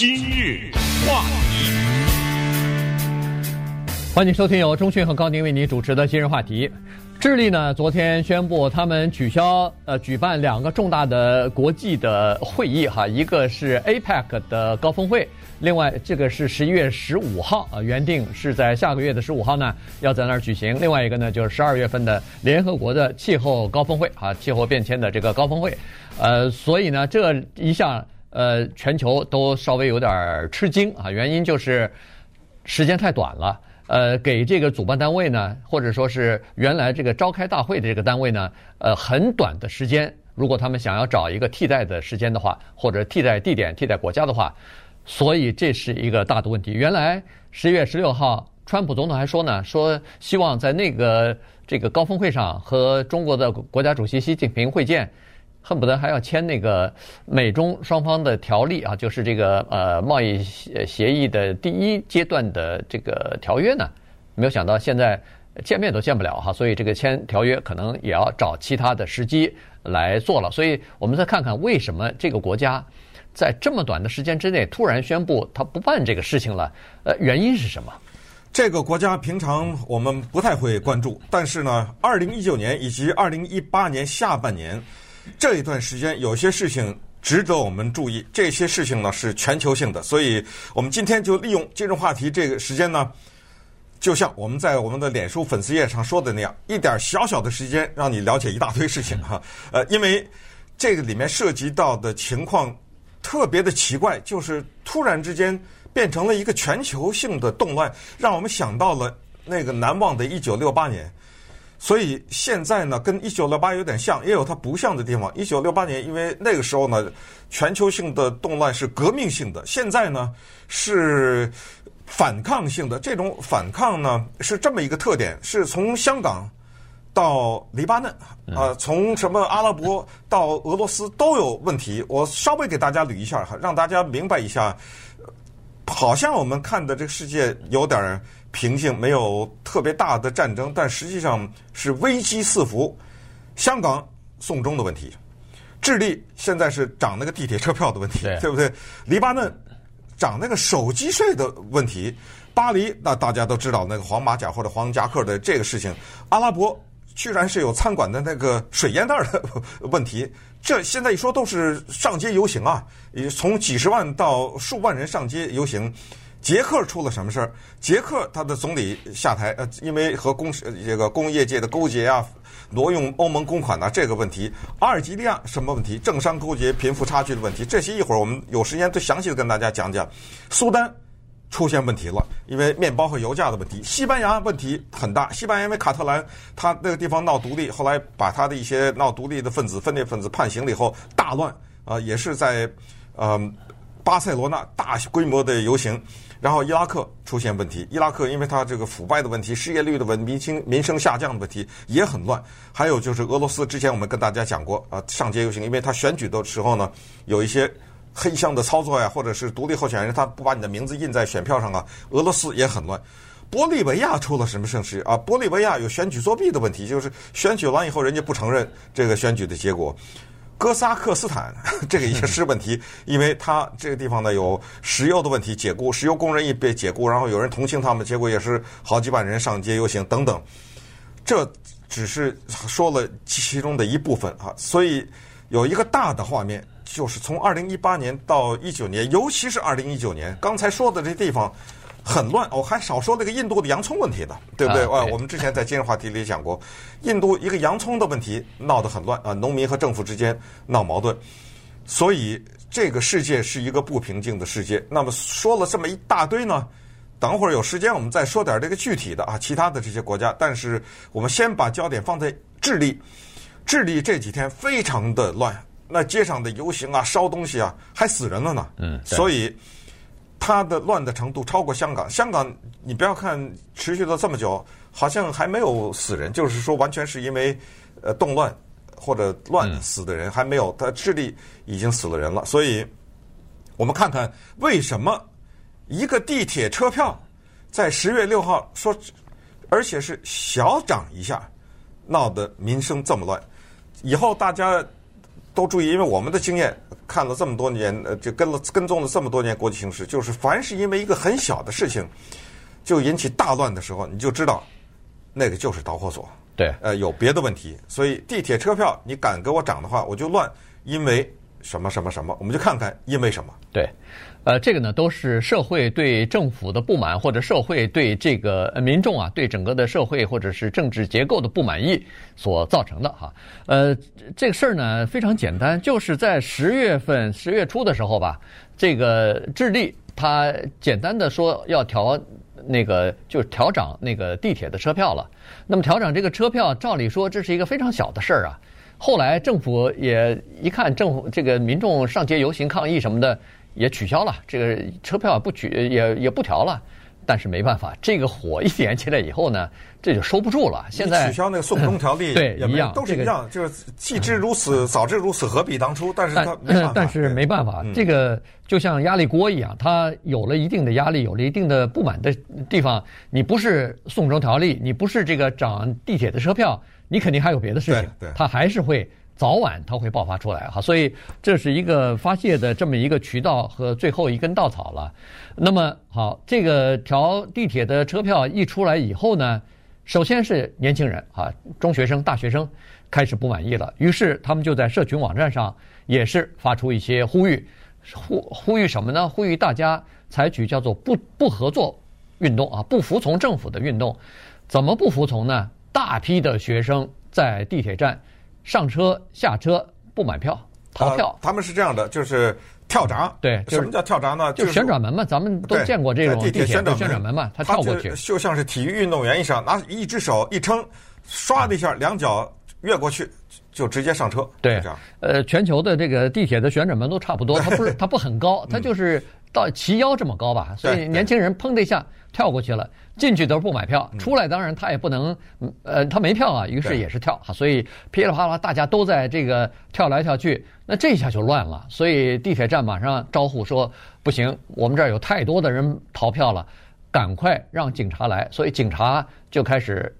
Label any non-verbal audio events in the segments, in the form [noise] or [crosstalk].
今日话题，欢迎收听由钟讯和高宁为您主持的今日话题。智利呢，昨天宣布他们取消呃举办两个重大的国际的会议哈，一个是 APEC 的高峰会，另外这个是十一月十五号啊，原定是在下个月的十五号呢要在那儿举行，另外一个呢就是十二月份的联合国的气候高峰会啊，气候变迁的这个高峰会，呃，所以呢这一项。呃，全球都稍微有点吃惊啊，原因就是时间太短了。呃，给这个主办单位呢，或者说是原来这个召开大会的这个单位呢，呃，很短的时间，如果他们想要找一个替代的时间的话，或者替代地点、替代国家的话，所以这是一个大的问题。原来十一月十六号，川普总统还说呢，说希望在那个这个高峰会上和中国的国家主席习近平会见。恨不得还要签那个美中双方的条例啊，就是这个呃贸易协议的第一阶段的这个条约呢。没有想到现在见面都见不了哈，所以这个签条约可能也要找其他的时机来做了。所以我们再看看为什么这个国家在这么短的时间之内突然宣布他不办这个事情了？呃，原因是什么？这个国家平常我们不太会关注，但是呢，二零一九年以及二零一八年下半年。这一段时间有些事情值得我们注意，这些事情呢是全球性的，所以我们今天就利用今日话题这个时间呢，就像我们在我们的脸书粉丝页上说的那样，一点小小的时间让你了解一大堆事情哈。呃，因为这个里面涉及到的情况特别的奇怪，就是突然之间变成了一个全球性的动乱，让我们想到了那个难忘的1968年。所以现在呢，跟一九六八有点像，也有它不像的地方。一九六八年，因为那个时候呢，全球性的动乱是革命性的；现在呢，是反抗性的。这种反抗呢，是这么一个特点：是从香港到黎巴嫩，啊，从什么阿拉伯到俄罗斯都有问题。我稍微给大家捋一下哈，让大家明白一下。好像我们看的这个世界有点平静，没有特别大的战争，但实际上是危机四伏。香港送终的问题，智利现在是涨那个地铁车票的问题，对，对不对？黎巴嫩涨那个手机税的问题，巴黎那大家都知道那个黄马甲或者黄夹克的这个事情，阿拉伯居然是有餐馆的那个水烟袋的问题。这现在一说都是上街游行啊，从几十万到数万人上街游行。捷克出了什么事儿？捷克他的总理下台，呃，因为和工这个工业界的勾结啊，挪用欧盟公款啊，这个问题。阿尔及利亚什么问题？政商勾结、贫富差距的问题。这些一会儿我们有时间都详细的跟大家讲讲。苏丹。出现问题了，因为面包和油价的问题。西班牙问题很大，西班牙因为卡特兰他那个地方闹独立，后来把他的一些闹独立的分子、分裂分子判刑了以后，大乱啊、也是在呃巴塞罗那大规模的游行。然后伊拉克出现问题，伊拉克因为它这个腐败的问题、失业率的问题、民心民生下降的问题也很乱。还有就是俄罗斯，之前我们跟大家讲过啊、上街游行，因为他选举的时候呢，有一些。黑箱的操作呀，或者是独立候选人他不把你的名字印在选票上啊。俄罗斯也很乱，玻利维亚出了什么盛事啊？玻利维亚有选举作弊的问题，就是选举完以后人家不承认这个选举的结果。哥萨克斯坦 [laughs] 这个也是问题，因为他这个地方呢有石油的问题，解雇石油工人也被解雇，然后有人同情他们，结果也是好几万人上街游行等等。这只是说了其中的一部分啊，所以有一个大的画面。就是从二零一八年到一九年，尤其是二零一九年，刚才说的这地方很乱。我还少说那个印度的洋葱问题呢，对不对？啊，我们之前在今日话题里讲过，印度一个洋葱的问题闹得很乱啊，农民和政府之间闹矛盾，所以这个世界是一个不平静的世界。那么说了这么一大堆呢，等会儿有时间我们再说点这个具体的啊，其他的这些国家。但是我们先把焦点放在智利，智利这几天非常的乱。那街上的游行啊，烧东西啊，还死人了呢。嗯，所以它的乱的程度超过香港。香港你不要看持续了这么久，好像还没有死人，就是说完全是因为呃动乱或者乱死的人还没有。它智利已经死了人了，所以我们看看为什么一个地铁车票在十月六号说，而且是小涨一下，闹得民生这么乱。以后大家。都注意，因为我们的经验看了这么多年，呃，就跟了跟踪了这么多年国际形势，就是凡是因为一个很小的事情就引起大乱的时候，你就知道那个就是导火索。对，呃，有别的问题，所以地铁车票你敢给我涨的话，我就乱，因为什么什么什么，我们就看看因为什么。对。呃，这个呢都是社会对政府的不满，或者社会对这个民众啊，对整个的社会或者是政治结构的不满意所造成的哈。呃，这个事儿呢非常简单，就是在十月份十月初的时候吧，这个智利他简单的说要调那个就是调涨那个地铁的车票了。那么调涨这个车票，照理说这是一个非常小的事儿啊。后来政府也一看政府这个民众上街游行抗议什么的。也取消了这个车票不取也也不调了，但是没办法，这个火一点起来以后呢，这就收不住了。现在取消那个送中条例，[laughs] 对，一样都是一样，就是既知如此，早知如此，何必当初？但是他 [laughs] 但是没办法，这个就像压力锅一样，它有了一定的压力，有了一定的不满的地方，你不是送中条例，你不是这个涨地铁的车票，你肯定还有别的事情，它还是会。早晚它会爆发出来哈，所以这是一个发泄的这么一个渠道和最后一根稻草了。那么好，这个调地铁的车票一出来以后呢，首先是年轻人啊，中学生、大学生开始不满意了，于是他们就在社群网站上也是发出一些呼吁，呼呼吁什么呢？呼吁大家采取叫做不不合作运动啊，不服从政府的运动。怎么不服从呢？大批的学生在地铁站。上车下车不买票逃票，呃，他们是这样的，就是跳闸。对，什么叫跳闸呢？就是旋转门嘛，咱们都见过这种地铁旋转旋转门嘛，他跳过去，就像是体育运动员一样，拿一只手一撑，唰的一下，两脚越过去就直接上车。对，呃，全球的这个地铁的旋转门都差不多，它不是 [laughs] 它不很高，它就是到齐腰这么高吧，所以年轻人砰的一下跳过去了。进去都是不买票，出来当然他也不能，呃，他没票啊，于是也是跳，所以噼里啪啦大家都在这个跳来跳去，那这下就乱了。所以地铁站马上招呼说，不行，我们这儿有太多的人逃票了，赶快让警察来。所以警察就开始，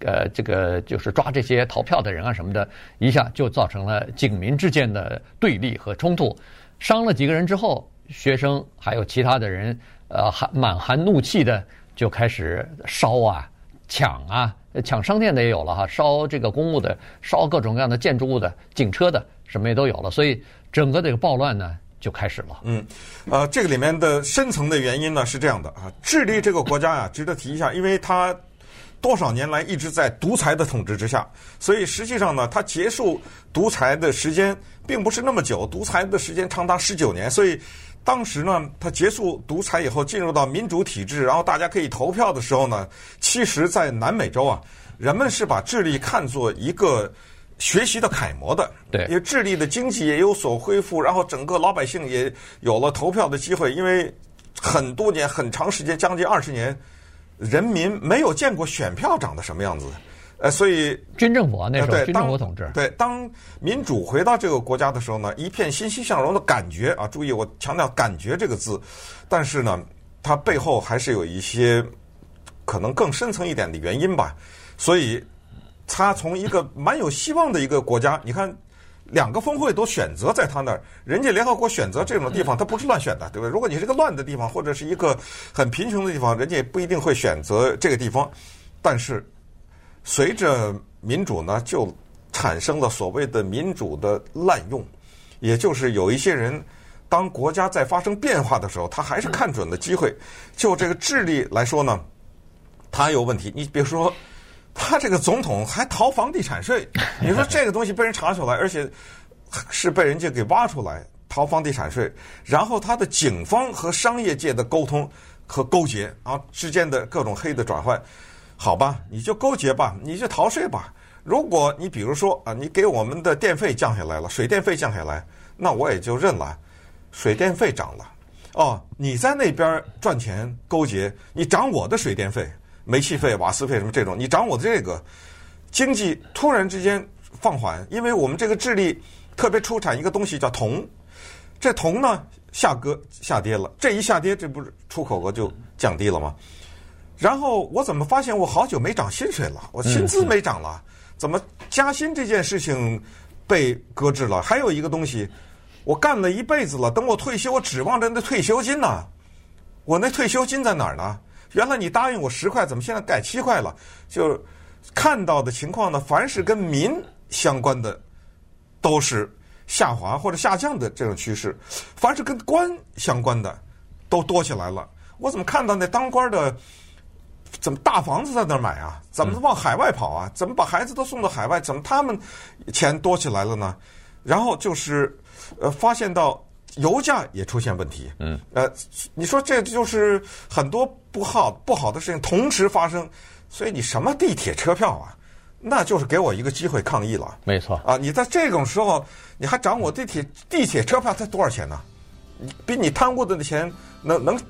呃，这个就是抓这些逃票的人啊什么的，一下就造成了警民之间的对立和冲突，伤了几个人之后，学生还有其他的人，呃，含满含怒气的。就开始烧啊、抢啊、抢商店的也有了哈，烧这个公务的、烧各种各样的建筑物的、警车的，什么也都有了。所以整个这个暴乱呢就开始了。嗯，呃，这个里面的深层的原因呢是这样的啊，智利这个国家呀、啊，值得提一下，因为它多少年来一直在独裁的统治之下，所以实际上呢，它结束独裁的时间并不是那么久，独裁的时间长达十九年，所以。当时呢，他结束独裁以后，进入到民主体制，然后大家可以投票的时候呢，其实，在南美洲啊，人们是把智利看作一个学习的楷模的。对，因为智利的经济也有所恢复，然后整个老百姓也有了投票的机会。因为很多年、很长时间，将近二十年，人民没有见过选票长得什么样子。呃，所以军政府啊，那时候军政府统治。对，当民主回到这个国家的时候呢，一片欣欣向荣的感觉啊！注意，我强调“感觉”这个字，但是呢，它背后还是有一些可能更深层一点的原因吧。所以，他从一个蛮有希望的一个国家，你看，两个峰会都选择在他那儿，人家联合国选择这种地方，他不是乱选的，对吧？如果你是个乱的地方，或者是一个很贫穷的地方，人家也不一定会选择这个地方，但是。随着民主呢，就产生了所谓的民主的滥用，也就是有一些人，当国家在发生变化的时候，他还是看准了机会。就这个智利来说呢，他有问题。你比如说，他这个总统还逃房地产税，[laughs] 你说这个东西被人查出来，而且是被人家给挖出来逃房地产税，然后他的警方和商业界的沟通和勾结啊之间的各种黑的转换。好吧，你就勾结吧，你就逃税吧。如果你比如说啊，你给我们的电费降下来了，水电费降下来，那我也就认了。水电费涨了，哦，你在那边赚钱勾结，你涨我的水电费、煤气费、瓦斯费什么这种，你涨我的这个，经济突然之间放缓，因为我们这个智利特别出产一个东西叫铜，这铜呢下个下跌了，这一下跌，这不是出口额就降低了吗？然后我怎么发现我好久没涨薪水了？我薪资没涨了，怎么加薪这件事情被搁置了。还有一个东西，我干了一辈子了，等我退休，我指望着那退休金呢。我那退休金在哪儿呢？原来你答应我十块，怎么现在改七块了？就看到的情况呢，凡是跟民相关的，都是下滑或者下降的这种趋势；凡是跟官相关的，都多起来了。我怎么看到那当官的，怎么大房子在那儿买啊？怎么往海外跑啊？怎么把孩子都送到海外？怎么他们钱多起来了呢？然后就是呃，发现到。油价也出现问题，嗯，呃，你说这就是很多不好不好的事情同时发生，所以你什么地铁车票啊，那就是给我一个机会抗议了。没错啊，你在这种时候你还涨我地铁地铁车票才多少钱呢？你比你贪污的那钱能能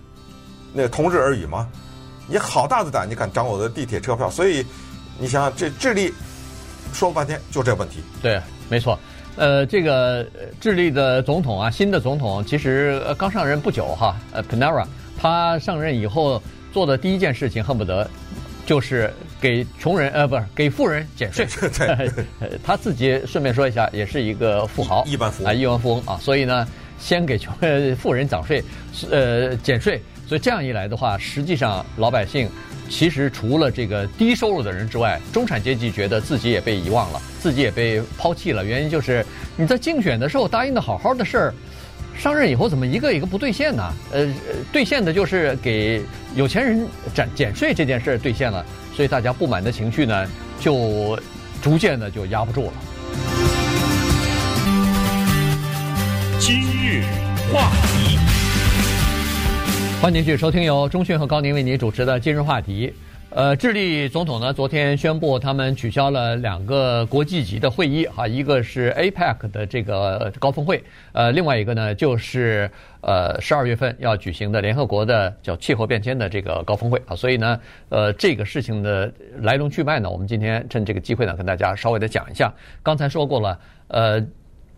那同日而语吗？你好大的胆，你敢涨我的地铁车票？所以你想想，这智利说了半天就这问题。对，没错。呃，这个智利的总统啊，新的总统其实刚上任不久哈。呃，Pinera 他上任以后做的第一件事情，恨不得就是给穷人呃，不是给富人减税。[laughs] 对，[laughs] 他自己顺便说一下，也是一个富豪，亿万富翁啊，亿万富翁啊。所以呢，先给穷富人涨税，呃，减税。所以这样一来的话，实际上老百姓。其实除了这个低收入的人之外，中产阶级觉得自己也被遗忘了，自己也被抛弃了。原因就是你在竞选的时候答应的好好的事儿，上任以后怎么一个一个不兑现呢？呃，兑现的就是给有钱人减减税这件事儿兑现了，所以大家不满的情绪呢，就逐渐的就压不住了。今日话题。欢迎继续收听由中讯和高宁为您主持的今日话题。呃，智利总统呢昨天宣布，他们取消了两个国际级的会议哈，一个是 APEC 的这个高峰会，呃，另外一个呢就是呃十二月份要举行的联合国的叫气候变迁的这个高峰会啊。所以呢，呃，这个事情的来龙去脉呢，我们今天趁这个机会呢，跟大家稍微的讲一下。刚才说过了，呃。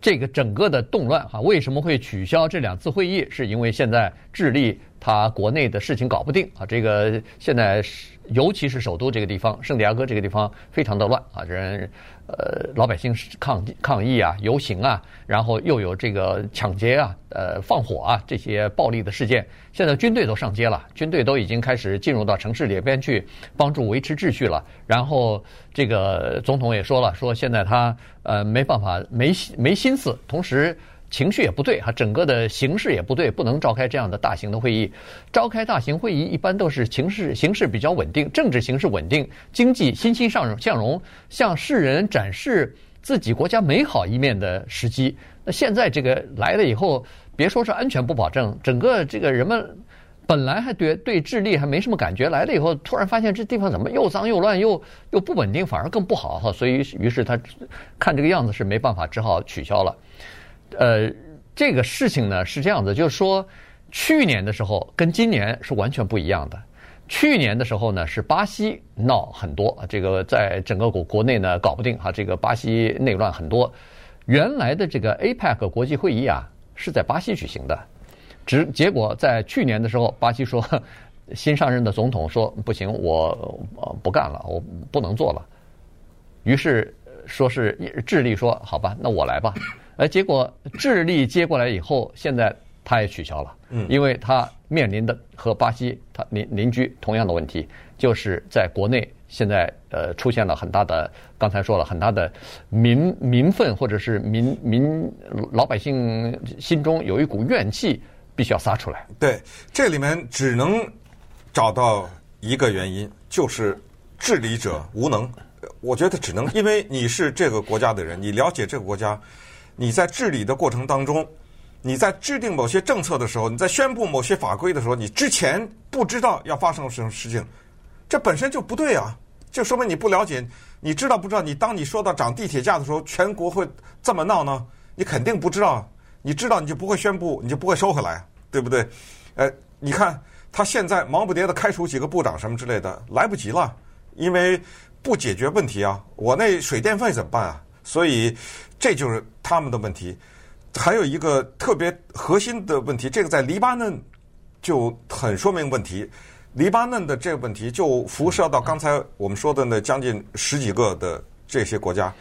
这个整个的动乱哈，为什么会取消这两次会议？是因为现在智利他国内的事情搞不定啊。这个现在是尤其是首都这个地方，圣地亚哥这个地方非常的乱啊，人呃老百姓抗抗议啊、游行啊，然后又有这个抢劫啊、呃放火啊这些暴力的事件。现在军队都上街了，军队都已经开始进入到城市里边去帮助维持秩序了。然后这个总统也说了，说现在他。呃，没办法，没没心思，同时情绪也不对哈，整个的形势也不对，不能召开这样的大型的会议。召开大型会议一般都是情势形势比较稳定，政治形势稳定，经济欣欣向荣向荣，向世人展示自己国家美好一面的时机。那现在这个来了以后，别说是安全不保证，整个这个人们。本来还对对智利还没什么感觉，来了以后突然发现这地方怎么又脏又乱又又不稳定，反而更不好哈。所以于是他看这个样子是没办法，只好取消了。呃，这个事情呢是这样子，就是说去年的时候跟今年是完全不一样的。去年的时候呢是巴西闹很多，这个在整个国国内呢搞不定哈，这个巴西内乱很多。原来的这个 APEC 国际会议啊是在巴西举行的。只结果在去年的时候，巴西说，新上任的总统说不行，我不干了，我不能做了。于是说是智利说好吧，那我来吧。呃，结果智利接过来以后，现在他也取消了，因为他面临的和巴西他邻邻居同样的问题，就是在国内现在呃出现了很大的，刚才说了很大的民民愤，或者是民民老百姓心中有一股怨气。必须要撒出来。对，这里面只能找到一个原因，就是治理者无能。我觉得只能，因为你是这个国家的人，你了解这个国家，你在治理的过程当中，你在制定某些政策的时候，你在宣布某些法规的时候，你之前不知道要发生什么事情，这本身就不对啊！就说明你不了解，你知道不知道？你当你说到涨地铁价的时候，全国会这么闹呢？你肯定不知道。你知道你就不会宣布，你就不会收回来，对不对？呃，你看他现在忙不迭的开除几个部长什么之类的，来不及了，因为不解决问题啊。我那水电费怎么办啊？所以这就是他们的问题。还有一个特别核心的问题，这个在黎巴嫩就很说明问题。黎巴嫩的这个问题就辐射到刚才我们说的那将近十几个的这些国家。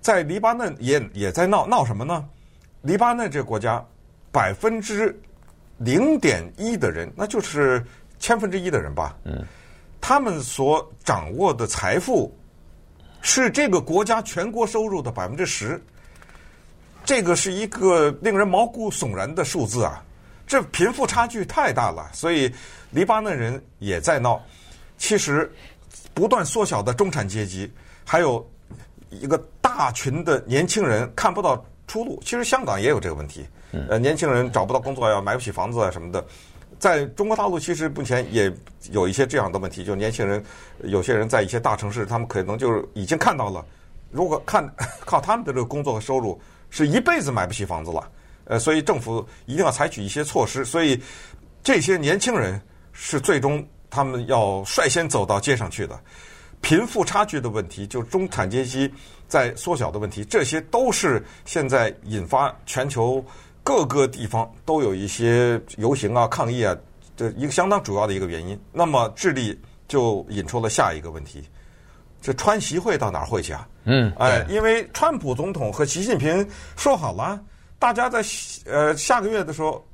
在黎巴嫩也也在闹闹什么呢？黎巴嫩这个国家百分之零点一的人，那就是千分之一的人吧。嗯，他们所掌握的财富是这个国家全国收入的百分之十，这个是一个令人毛骨悚然的数字啊！这贫富差距太大了，所以黎巴嫩人也在闹。其实不断缩小的中产阶级，还有一个大群的年轻人看不到出路。其实香港也有这个问题，呃，年轻人找不到工作，要买不起房子啊什么的。在中国大陆，其实目前也有一些这样的问题，就年轻人有些人在一些大城市，他们可能就是已经看到了，如果看 [laughs] 靠他们的这个工作和收入，是一辈子买不起房子了。呃，所以政府一定要采取一些措施。所以这些年轻人是最终。他们要率先走到街上去的，贫富差距的问题，就中产阶级在缩小的问题，这些都是现在引发全球各个地方都有一些游行啊、抗议啊，这一个相当主要的一个原因。那么智利就引出了下一个问题：这川习会到哪儿会去啊？嗯，哎，因为川普总统和习近平说好了，大家在呃下个月的时候，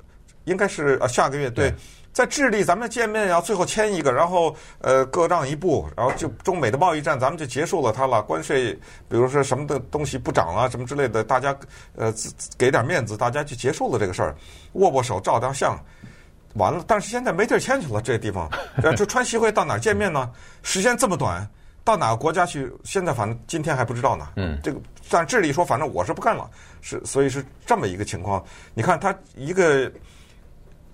应该是呃下个月对。在智利，咱们见面要最后签一个，然后呃各让一步，然后就中美的贸易战，咱们就结束了它了。关税，比如说什么的东西不涨啊，什么之类的，大家呃给点面子，大家就结束了这个事儿，握握手，照张相，完了。但是现在没地儿签去了，这地方，这川西会到哪儿见面呢？时间这么短，到哪个国家去？现在反正今天还不知道呢。嗯，这个但智利说，反正我是不干了，是所以是这么一个情况。你看他一个。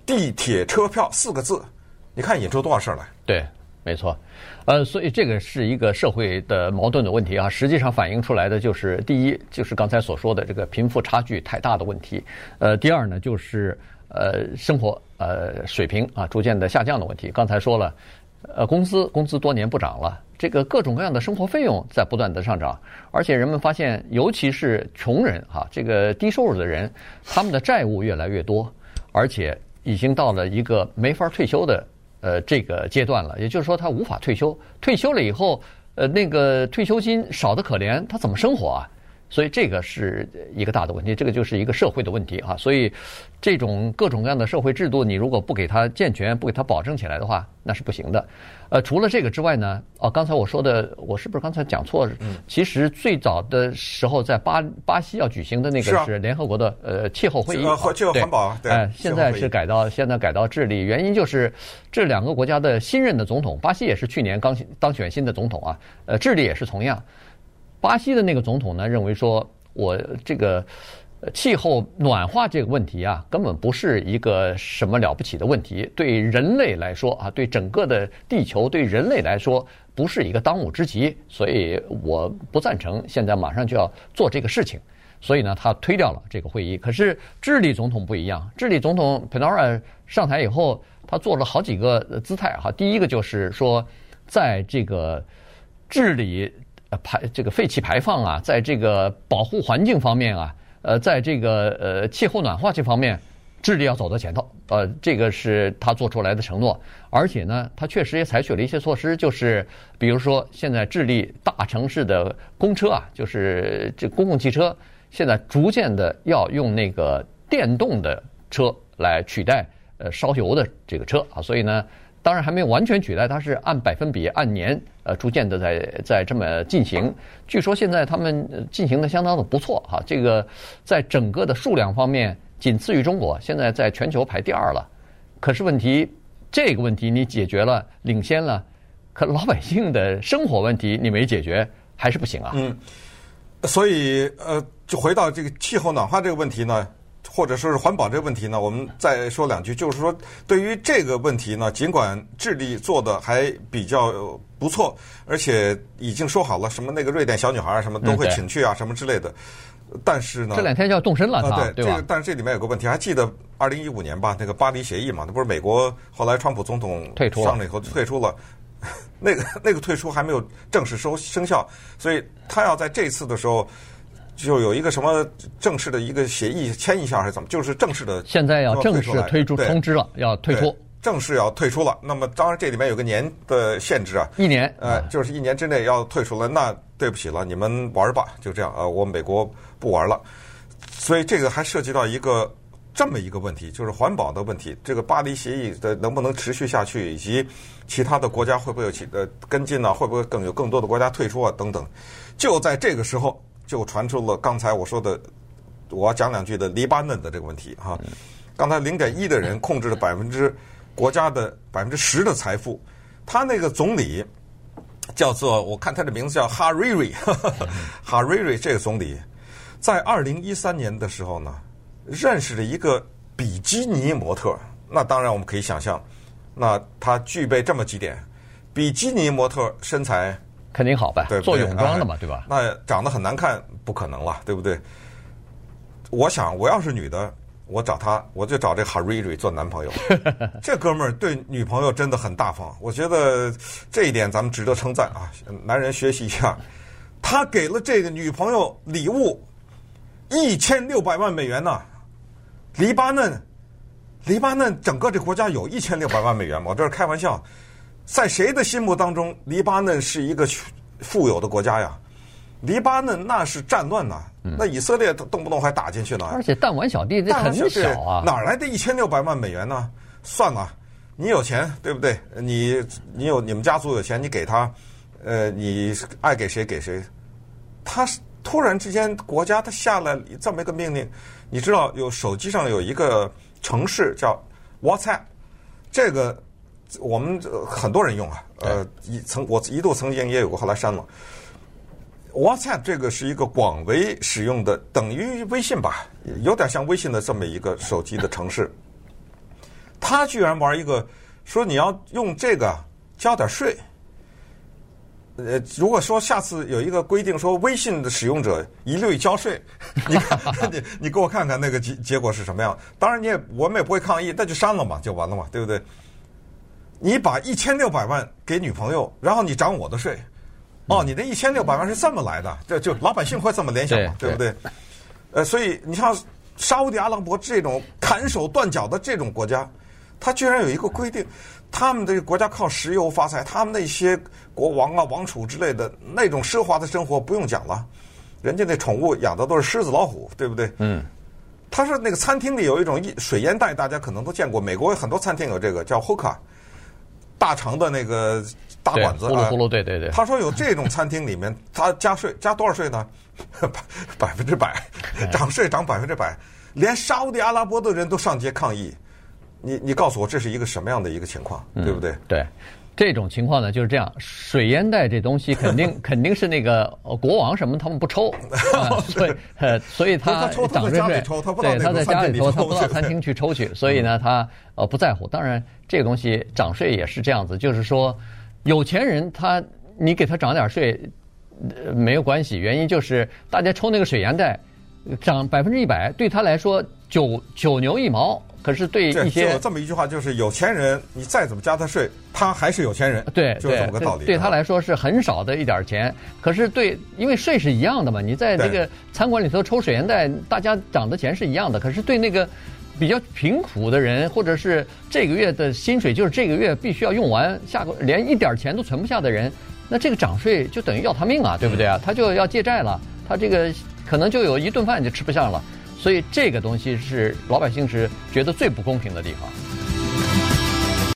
地铁车票四个字，你看引出多少事儿来？对，没错，呃，所以这个是一个社会的矛盾的问题啊。实际上反映出来的就是，第一就是刚才所说的这个贫富差距太大的问题，呃，第二呢就是呃生活呃水平啊逐渐的下降的问题。刚才说了，呃，工资工资多年不涨了，这个各种各样的生活费用在不断的上涨，而且人们发现，尤其是穷人哈，这个低收入的人，他们的债务越来越多，而且。已经到了一个没法退休的呃这个阶段了，也就是说他无法退休，退休了以后，呃那个退休金少得可怜，他怎么生活啊？所以这个是一个大的问题，这个就是一个社会的问题啊。所以这种各种各样的社会制度，你如果不给它健全，不给它保证起来的话，那是不行的。呃，除了这个之外呢，哦，刚才我说的，我是不是刚才讲错了？嗯。其实最早的时候，在巴巴西要举行的那个是联合国的呃气候会议，气候环保对。哎，现在是改到现在改到智利，原因就是这两个国家的新任的总统，巴西也是去年刚当选新的总统啊，呃，智利也是同样。巴西的那个总统呢，认为说，我这个气候暖化这个问题啊，根本不是一个什么了不起的问题，对人类来说啊，对整个的地球，对人类来说，不是一个当务之急，所以我不赞成现在马上就要做这个事情。所以呢，他推掉了这个会议。可是智利总统不一样，智利总统佩诺尔上台以后，他做了好几个姿态哈。第一个就是说，在这个治理。排这个废气排放啊，在这个保护环境方面啊，呃，在这个呃气候暖化这方面，智利要走在前头，呃，这个是他做出来的承诺。而且呢，他确实也采取了一些措施，就是比如说，现在智利大城市的公车啊，就是这公共汽车，现在逐渐的要用那个电动的车来取代呃烧油的这个车啊，所以呢。当然还没有完全取代，它是按百分比、按年，呃，逐渐的在在这么进行。据说现在他们进行的相当的不错哈，这个在整个的数量方面仅次于中国，现在在全球排第二了。可是问题，这个问题你解决了，领先了，可老百姓的生活问题你没解决，还是不行啊。嗯，所以呃，就回到这个气候暖化这个问题呢。或者说是环保这个问题呢，我们再说两句，就是说对于这个问题呢，尽管智利做的还比较不错，而且已经说好了什么那个瑞典小女孩什么都会请去啊，什么之类的，但是呢，这两天就要动身了，啊，对，对吧？这个但是这里面有个问题，还记得二零一五年吧？那个巴黎协议嘛，那不是美国后来川普总统退出上了以后退出了，[laughs] 那个那个退出还没有正式收生效，所以他要在这次的时候。就有一个什么正式的一个协议签一下还是怎么？就是正式的现在要正式推出通知了，要退出，正式要退出了。那么当然这里面有个年的限制啊，一年，呃，就是一年之内要退出了。那对不起了，你们玩吧，就这样啊，我美国不玩了。所以这个还涉及到一个这么一个问题，就是环保的问题。这个巴黎协议的能不能持续下去，以及其他的国家会不会有其呃跟进呢？会不会更有更多的国家退出啊？等等。就在这个时候，就传出了刚才我说的，我要讲两句的黎巴嫩的这个问题哈。刚才零点一的人控制了百分之国家的百分之十的财富，他那个总理叫做我看他的名字叫哈瑞瑞，哈瑞瑞这个总理。在二零一三年的时候呢，认识了一个比基尼模特。那当然我们可以想象，那他具备这么几点：比基尼模特身材肯定好呗，对，做泳装的嘛，对吧？那长得很难看，不可能了，对不对？我想，我要是女的，我找他，我就找这哈瑞瑞做男朋友。[laughs] 这哥们儿对女朋友真的很大方，我觉得这一点咱们值得称赞啊！男人学习一下，他给了这个女朋友礼物。一千六百万美元呢？黎巴嫩，黎巴嫩整个这国家有一千六百万美元吗？我这是开玩笑，在谁的心目当中，黎巴嫩是一个富有的国家呀？黎巴嫩那是战乱呐，那以色列动不动还打进去呢。而且弹丸小地这很小啊，哪来的一千六百万美元呢？算了，你有钱对不对？你你有你们家族有钱，你给他，呃，你爱给谁给谁，他。突然之间，国家他下了这么一个命令，你知道有手机上有一个城市叫 WhatsApp，这个我们很多人用啊，呃，一曾我一度曾经也有过，后来删了。WhatsApp 这个是一个广为使用的，等于微信吧，有点像微信的这么一个手机的城市。他居然玩一个，说你要用这个交点税。呃，如果说下次有一个规定，说微信的使用者一律交税，[laughs] 你你你给我看看那个结结果是什么样？当然你也我们也不会抗议，那就删了嘛，就完了嘛，对不对？你把一千六百万给女朋友，然后你涨我的税，哦，你那一千六百万是这么来的，这就老百姓会这么联想嘛，对不对？呃，所以你像沙乌地阿拉伯这种砍手断脚的这种国家，它居然有一个规定。他们的国家靠石油发财，他们那些国王啊、王储之类的那种奢华的生活不用讲了，人家那宠物养的都是狮子、老虎，对不对？嗯。他说那个餐厅里有一种水烟袋，大家可能都见过，美国有很多餐厅有这个叫 hookah，大长的那个大管子，呼噜呼噜，对对对。他说有这种餐厅里面，他加税加多少税呢？百 [laughs] 百分之百，涨税涨百分之百，连沙乌地阿拉伯的人都上街抗议。你你告诉我这是一个什么样的一个情况，嗯、对不对？对，这种情况呢就是这样。水烟袋这东西肯定 [laughs] 肯定是那个国王什么他们不抽，[laughs] 呃、所以呃所以他涨税税，对他在家里抽他不到餐厅去抽去，所以呢他呃不在乎。当然这个东西涨税也是这样子，就是说有钱人他你给他涨点税没有关系，原因就是大家抽那个水烟袋涨百分之一百，对他来说九九牛一毛。可是对一些这么一句话，就是有钱人，你再怎么加他税，他还是有钱人。对，就是这么个道理。对他来说是很少的一点钱，可是对，因为税是一样的嘛，你在这个餐馆里头抽水烟袋，大家涨的钱是一样的。可是对那个比较贫苦的人，或者是这个月的薪水就是这个月必须要用完，下个连一点钱都存不下的人，那这个涨税就等于要他命啊，对不对啊？他就要借债了，他这个可能就有一顿饭就吃不下了。所以这个东西是老百姓是觉得最不公平的地方。